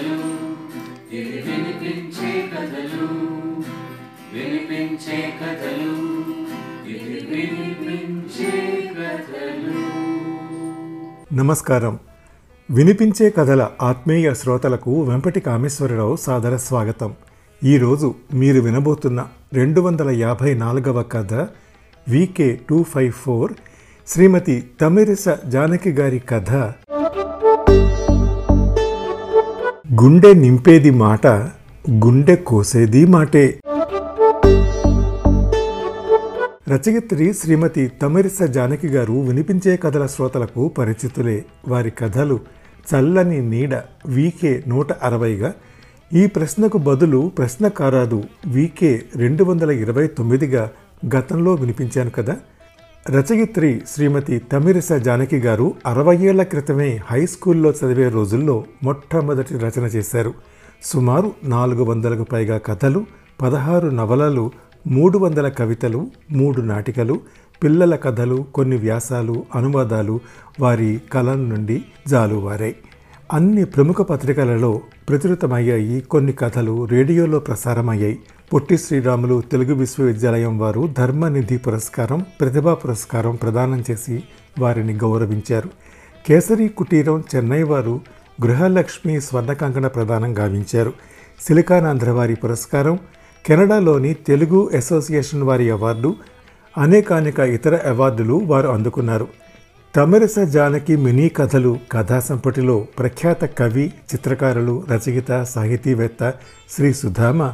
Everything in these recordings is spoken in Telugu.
కథలు ఇవి వినిపించే కథలు? వినిపించే కథలు ఇవి వినిపించే కథలు? నమస్కారం. వినిపించే కథల ఆత్మీయ శ్రోతలకు వెంపటి కామేశ్వరరావు సాదర స్వాగతం. ఈరోజు మీరు వినబోతున్న రెండు వందల యాభై నాలుగవ కథ VK two five four Srimathi Tamirisa Janaki గారి కథ గుండె నింపేది మాట గుండె కోసేది మాటే. రచయిత్రి శ్రీమతి తమిరిస జానకి గారు వినిపించే కథల శ్రోతలకు పరిచితులే. వారి కథలు చల్లని నీడ వీకే నూట అరవైగా ఈ ప్రశ్నకు బదులు ప్రశ్న కారాదు వీకే రెండు వందల ఇరవై తొమ్మిదిగా గతంలో వినిపించాను కదా. రచయిత్రి శ్రీమతి తమిరిస జానకి గారు అరవై ఏళ్ళ క్రితమే హై స్కూల్లో చదివే రోజుల్లో మొట్టమొదటి రచన చేశారు. సుమారు నాలుగు వందలకు పైగా కథలు పదహారు నవలలు మూడు వందల కవితలు మూడు నాటికలు పిల్లల కథలు కొన్ని వ్యాసాలు అనువాదాలు వారి కలం నుండి జాలువారాయి. అన్ని ప్రముఖ పత్రికలలో ప్రచురితమయ్యాయి కొన్ని కథలు రేడియోలో ప్రసారమయ్యాయి. పొట్టి శ్రీరాములు తెలుగు విశ్వవిద్యాలయం వారు ధర్మనిధి పురస్కారం ప్రతిభా పురస్కారం ప్రదానం చేసి వారిని గౌరవించారు. కేసరి కుటీరం చెన్నై వారు గృహలక్ష్మి స్వర్ణకంకణ ప్రదానం గావించారు. సిలికానాంధ్ర వారి పురస్కారం కెనడాలోని తెలుగు అసోసియేషన్ వారి అవార్డు అనేకానేక ఇతర అవార్డులు వారు అందుకున్నారు. తమిరస జానకి మినీ కథలు కథా సంపుటిలో ప్రఖ్యాత కవి చిత్రకారులు రచయిత సాహితీవేత్త శ్రీ సుధామ.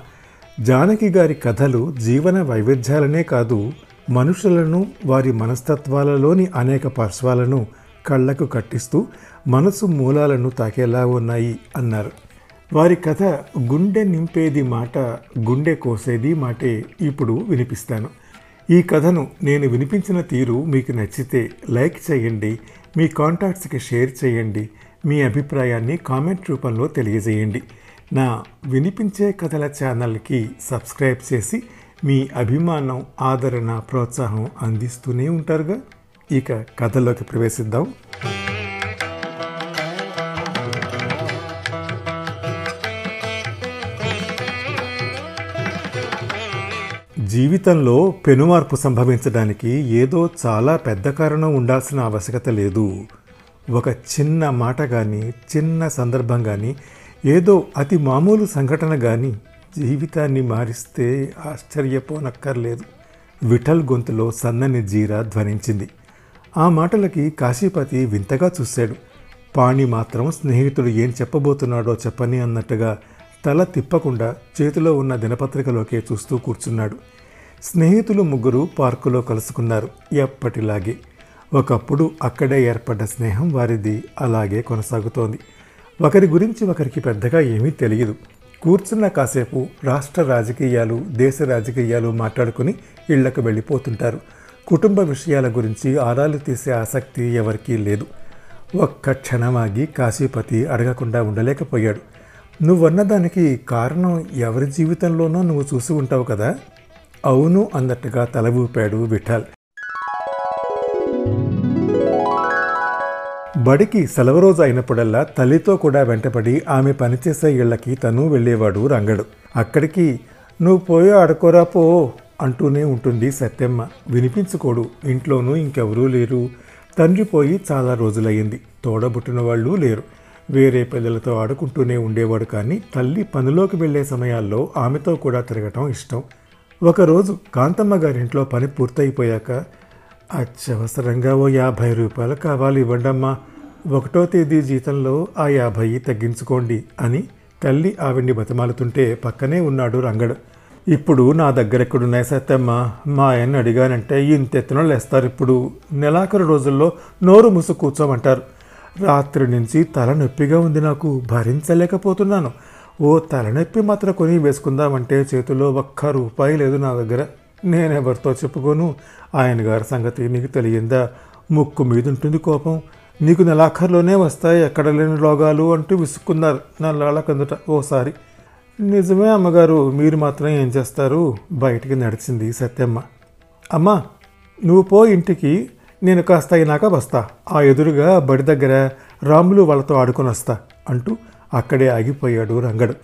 జానకి గారి కథలు జీవన వైవిధ్యాలనే కాదు మనుషులను వారి మనస్తత్వాలలోని అనేక పార్శ్వాలను కళ్ళకు కట్టిస్తూ మనసు మూలాలను తాకేలా ఉన్నాయి అన్నారు. వారి కథ గుండె నింపేది మాట గుండె కోసేది మాటే ఇప్పుడు వినిపిస్తాను. ఈ కథను నేను వినిపించిన తీరు మీకు నచ్చితే లైక్ చేయండి మీ కాంటాక్ట్స్కి షేర్ చేయండి మీ అభిప్రాయాన్ని కామెంట్ రూపంలో తెలియజేయండి. నా వినిపించే కథల ఛానల్కి సబ్స్క్రైబ్ చేసి మీ అభిమానం ఆదరణ ప్రోత్సాహం అందిస్తూనే ఉంటారుగా. ఇక కథలోకి ప్రవేశిద్దాం. జీవితంలో పెనుమార్పు సంభవించడానికి ఏదో చాలా పెద్ద కారణం ఉండాల్సిన ఆవశ్యకత లేదు. ఒక చిన్న మాట కానీ చిన్న సందర్భం కానీ ఏదో అతి మామూలు సంఘటన కానీ జీవితాన్ని మారిస్తే ఆశ్చర్యపోనక్కర్లేదు. విఠల్ గొంతులో సన్నని జీర ధ్వనించింది. ఆ మాటలకి కాశీపతి వింతగా చూశాడు. పాణి మాత్రం స్నేహితుడు ఏం చెప్పబోతున్నాడో చెప్పని అన్నట్టుగా తల తిప్పకుండా చేతిలో ఉన్న దినపత్రికలోకే చూస్తూ కూర్చున్నాడు. స్నేహితులు ముగ్గురు పార్కులో కలుసుకున్నారు. ఎప్పటిలాగే ఒకప్పుడు అక్కడే ఏర్పడ్డ స్నేహం వారిది అలాగే కొనసాగుతోంది. ఒకరి గురించి ఒకరికి పెద్దగా ఏమీ తెలియదు. కూర్చున్న కాసేపు రాష్ట్ర రాజకీయాలు దేశ రాజకీయాలు మాట్లాడుకుని ఇళ్ళకు వెళ్ళిపోతుంటారు. కుటుంబ విషయాల గురించి ఆరాలు తీసే ఆసక్తి ఎవరికీ లేదు. ఒక్క క్షణమాగి కాశీపతి అడగకుండా ఉండలేకపోయాడు. నువ్వన్నదానికి కారణం ఎవరి జీవితంలోనో నువ్వు చూసి ఉంటావు కదా? అవును అన్నట్టుగా తల ఊపాడు విఠల్. బడికి సెలవు రోజు అయినప్పుడల్లా తల్లితో కూడా వెంటపడి ఆమె పనిచేసే ఇళ్ళకి తను వెళ్ళేవాడు రంగడు. అక్కడికి నువ్వు పోయి ఆడుకోరా పో అంటూనే ఉంటుంది సత్యమ్మ. వినిపించుకోడు ఇంట్లోనూ ఇంకెవరూ లేరు. తండ్రి పోయి చాలా రోజులయ్యింది. తోడబుట్టిన వాళ్ళు లేరు. వేరే పిల్లలతో ఆడుకుంటూనే ఉండేవాడు కానీ తల్లి పనిలోకి వెళ్ళే సమయాల్లో ఆమెతో కూడా తిరగటం ఇష్టం. ఒకరోజు కాంతమ్మ గారింట్లో పని పూర్తయిపోయాక అత్యవసరంగా ఓ యాభై రూపాయలు కావాలి ఇవ్వండమ్మా. ఒకటో తేదీ జీతంలో ఆ యాభై తగ్గించుకోండి అని తల్లి ఆవిడ్ని బతిమాలుతుంటే పక్కనే ఉన్నాడు రంగడు. ఇప్పుడు నా దగ్గర ఎక్కడున్నాయి సత్తమ్మ మా ఆయన్ని అడిగానంటే ఇంతెత్తున లేస్తారు ఇప్పుడు. నెలాఖరు రోజుల్లో నోరు ముసు కూర్చోమంటారు. రాత్రి నుంచి తలనొప్పిగా ఉంది నాకు. భరించలేకపోతున్నాను. ఓ తలనొప్పి మాత్రం కొని వేసుకుందామంటే చేతిలో ఒక్క రూపాయి లేదు నా దగ్గర. నేనెవరితో చెప్పుకోను? ఆయన గారి సంగతి నీకు తెలియందా? ముక్కు మీద ఉంటుంది కోపం. నీకు నెలాఖరులోనే వస్తాయి ఎక్కడ లేని రోగాలు అంటూ విసుక్కున్నారు నల్లాళ్ళ కిందట ఓసారి. నిజమే అమ్మగారు మీరు మాత్రం ఏం చేస్తారు? బయటికి నడిచింది సత్యమ్మ. అమ్మా నువ్వు పో ఇంటికి నేను కాస్త అయినాక వస్తా. ఆ ఎదురుగా బడి దగ్గర రాములు వాళ్ళతో ఆడుకొని వస్తా అంటూ అక్కడే ఆగిపోయాడు రంగడు.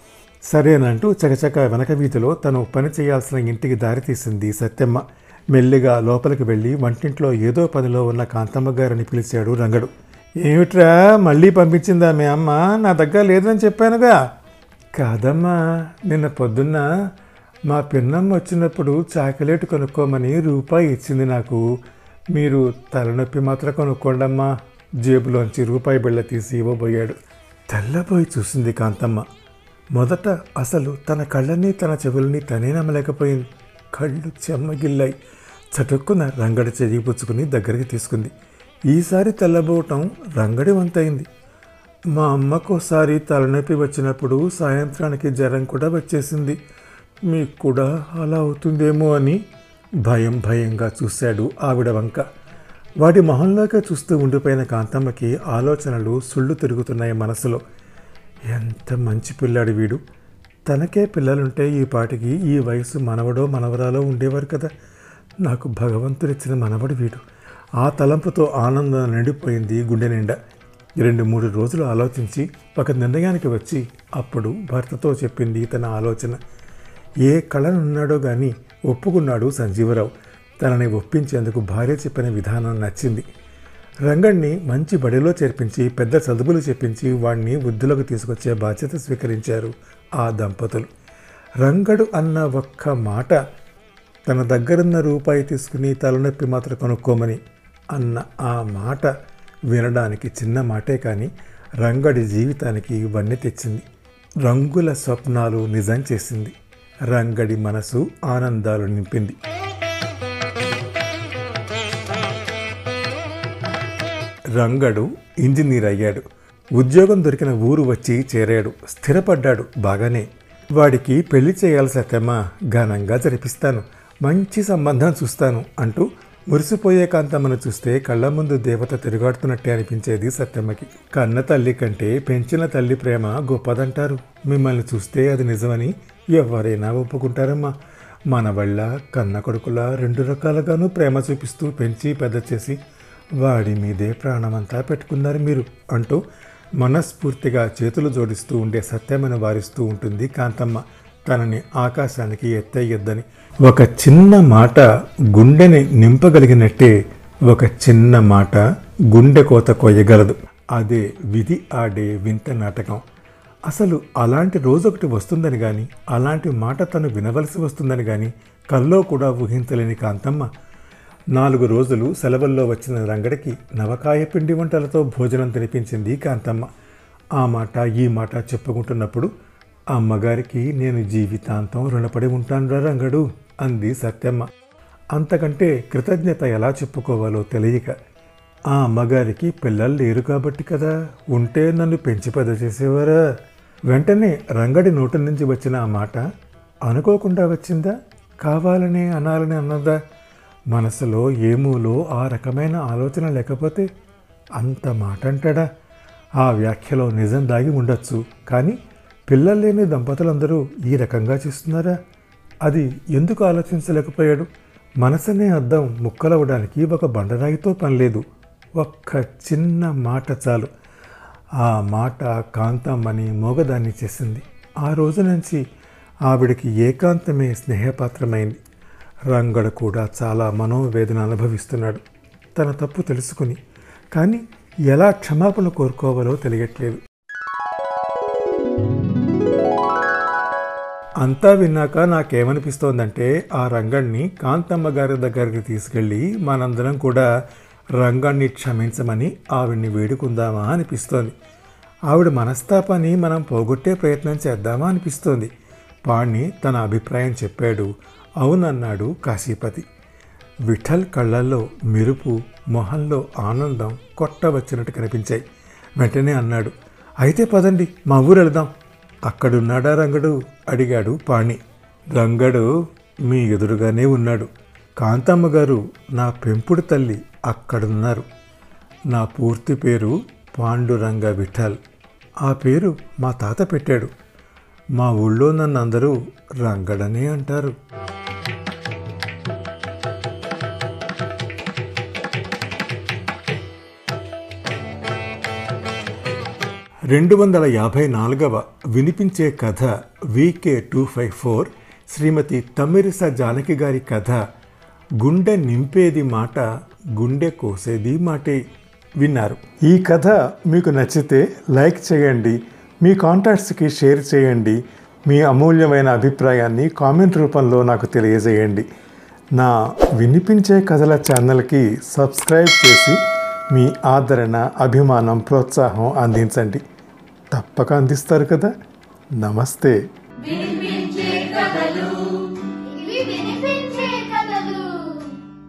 సరేనంటూ చకచక వెనక వీధిలో తను పని చేయాల్సిన ఇంటికి దారి తీసింది సత్యమ్మ. మెల్లిగా లోపలికి వెళ్ళి వంటింట్లో ఏదో పనిలో ఉన్న కాంతమ్మ గారిని పిలిచాడు రంగడు. ఏమిట్రా మళ్ళీ పంపించిందా మీ అమ్మ? నా దగ్గర లేదని చెప్పానుగా. కాదమ్మా నిన్న పొద్దున్న మా పిన్నమ్మ వచ్చినప్పుడు చాకలేటు కొనుక్కోమని రూపాయి ఇచ్చింది నాకు. మీరు తలనొప్పి మాత్రం కొనుక్కోండమ్మా. జేబులోంచి రూపాయి బిళ్ళ తీసి ఇవ్వబోయాడు. తెల్లబోయి చూసింది కాంతమ్మ. మొదట అసలు తన కళ్ళని తన చెవులని తనే నమ్మలేకపోయింది. కళ్ళు చెమ్మగిల్లాయి. చటుక్కున రంగడి చెయ్యి పుచ్చుకుని దగ్గరికి తీసుకుంది. ఈసారి తెల్లబోవటం రంగడి వంతైంది మా అమ్మకోసారి తలనొప్పి వచ్చినప్పుడు సాయంత్రానికి జ్వరం కూడా వచ్చేసింది. మీకు కూడా అలా అవుతుందేమో అని భయం భయంగా చూశాడు ఆవిడ వంక. వాటి మొహంలోకి చూస్తూ ఉండిపోయిన కాంతమ్మకి ఆలోచనలు సుళ్ళు తిరుగుతున్నాయి మనసులో. ఎంత మంచి పిల్లాడు వీడు. తనకే పిల్లలుంటే ఈ పాటికి ఈ వయసు మనవడో మనవరాలో ఉండేవారు కదా. నాకు భగవంతుడిచ్చిన మనవడు వీడు. ఆ తలంపుతో ఆనందం నిండిపోయింది గుండె నిండా. రెండు మూడు రోజులు ఆలోచించి ఒక నిర్ణయానికి వచ్చి అప్పుడు భర్తతో చెప్పింది తన ఆలోచన. ఏ కళనున్నాడో కానీ ఒప్పుకున్నాడు సంజీవరావు. తనని ఒప్పించేందుకు భార్య చెప్పిన విధానం నచ్చింది. రంగణ్ణి మంచి బడిలో చేర్పించి పెద్ద చదువులు చెప్పించి వాణ్ణి వృద్ధిలోకి తీసుకొచ్చే బాధ్యత స్వీకరించారు ఆ దంపతులు. రంగడు అన్న ఒక్క మాట తన దగ్గరున్న రూపాయి తీసుకుని తలనొప్పి మాత్రం కొనుక్కోమని అన్న ఆ మాట వినడానికి చిన్న మాటే కానీ రంగడి జీవితానికి వన్నె తెచ్చింది. రంగుల స్వప్నాలు నిజం చేసింది. రంగడి మనసు ఆనందాలు నింపింది. రంగడు ఇంజనీర్ అయ్యాడు. ఉద్యోగం దొరికిన ఊరు వచ్చి చేరాడు. స్థిరపడ్డాడు బాగానే. వాడికి పెళ్ళి చేయాలి సత్యమ్మ ఘనంగా జరిపిస్తాను. మంచి సంబంధం చూస్తాను అంటూ మురిసిపోయే కాంతమ్మను చూస్తే కళ్ళ ముందు దేవత తిరుగాడుతున్నట్టే అనిపించేది సత్యమ్మకి. కన్న తల్లి కంటే పెంచిన తల్లి ప్రేమ గొప్పదంటారు. మిమ్మల్ని చూస్తే అది నిజమని ఎవరైనా ఒప్పుకుంటారమ్మా. మన వల్ల కన్న కొడుకుల రెండు రకాలుగాను ప్రేమ చూపిస్తూ పెంచి పెద్ద చేసి వాడి మీదే ప్రాణమంతా పెట్టుకున్నారు మీరు అంటూ మనస్ఫూర్తిగా చేతులు జోడిస్తూ ఉండే సత్యమని వారిస్తూ ఉంటుంది కాంతమ్మ. తనని ఆకాశానికి ఎత్తయ్యొద్దని ఒక చిన్న మాట గుండెని నింపగలిగినట్టే ఒక చిన్న మాట గుండె కోత కొయ్యగలదు. అదే విధి ఆడే వింత నాటకం. అసలు అలాంటి రోజు ఒకటి వస్తుందని కానీ అలాంటి మాట తను వినవలసి వస్తుందని కానీ కల్లో కూడా ఊహించలేని కాంతమ్మ నాలుగు రోజులు సెలవుల్లో వచ్చిన రంగడికి నవకాయ పిండి వంటలతో భోజనం తినిపించింది కాంతమ్మ. ఆ మాట ఈ మాట చెప్పుకుంటున్నప్పుడు అమ్మగారికి నేను జీవితాంతం రుణపడి ఉంటానురా రంగడు అంది సత్యమ్మ. అంతకంటే కృతజ్ఞత ఎలా చెప్పుకోవాలో తెలియక ఆ అమ్మగారికి పిల్లలు లేరు కాబట్టి కదా ఉంటే నన్ను పెంచి పెద్ద చేసేవారా? వెంటనే రంగడి నోటి నుంచి వచ్చిన ఆ మాట అనుకోకుండా వచ్చిందా? కావాలనే అనాలని అన్నదా? మనసులో ఏమూలో ఆ రకమైన ఆలోచన లేకపోతే అంత మాట అంటాడా ఆ వ్యాఖ్యలో నిజం దాగి ఉండొచ్చు కానీ పిల్లలు లేని దంపతులందరూ ఈ రకంగా చేస్తున్నారా? అది ఎందుకు ఆలోచించలేకపోయాడు? మనసనే అర్థం ముక్కలవడానికి ఒక బండరాయితో పనిలేదు. ఒక్క చిన్న మాట చాలు. ఆ మాట కాంతమ్మని మోగదాన్ని చేసింది. ఆ రోజు నుంచి ఆవిడికి ఏకాంతమే స్నేహపాత్రమైంది. రంగడ కూడా చాలా మనోవేదన అనుభవిస్తున్నాడు. తన తప్పు తెలుసుకుని కానీ ఎలా క్షమాపణ కోరుకోవాలో తెలియట్లేదు. అంతా విన్నాక నాకేమనిపిస్తోందంటే ఆ రంగణ్ణి కాంతమ్మ గారి దగ్గరికి తీసుకెళ్ళి మనందరం కూడా రంగణ్ణి క్షమించమని ఆవిడ్ని వేడుకుందామా అనిపిస్తోంది. ఆవిడ మనస్తాపాన్ని మనం పోగొట్టే ప్రయత్నం చేద్దామా అనిపిస్తోంది. పాణ్ణి తన అభిప్రాయం చెప్పాడు. అవునన్నాడు కాశీపతి. విఠల్ కళ్ళల్లో మెరుపు మొహంలో ఆనందం కొట్టవచ్చినట్టు కనిపించాయి. వెంటనే అన్నాడు అయితే పదండి మా ఊరు వెళదాం. అక్కడున్నాడా రంగడు? అడిగాడు పాణి. రంగడు మీ ఎదురుగానే ఉన్నాడు. కాంతమ్మ గారు నా పెంపుడు తల్లి అక్కడున్నారు. నా పూర్తి పేరు పాండురంగ విఠల్. ఆ పేరు మా తాత పెట్టాడు. మా ఊళ్ళో నన్ను అందరూ రంగడనే అంటారు. రెండు వందల యాభై నాలుగవ వినిపించే కథ VK two five four Srimathi Tammirisa Janaki గారి కథ గుండె నింపేది మాట గుండె కోసేది మాటే విన్నారు. ఈ కథ మీకు నచ్చితే లైక్ చేయండి మీ కాంటాక్ట్స్కి షేర్ చేయండి. మీ అమూల్యమైన అభిప్రాయాన్ని కామెంట్ రూపంలో నాకు తెలియజేయండి. నా వినిపించే కథల ఛానల్కి సబ్స్క్రైబ్ చేసి మీ ఆదరణ అభిమానం ప్రోత్సాహం అందించండి. తప్పక అందిస్తారు కదా. నమస్తే.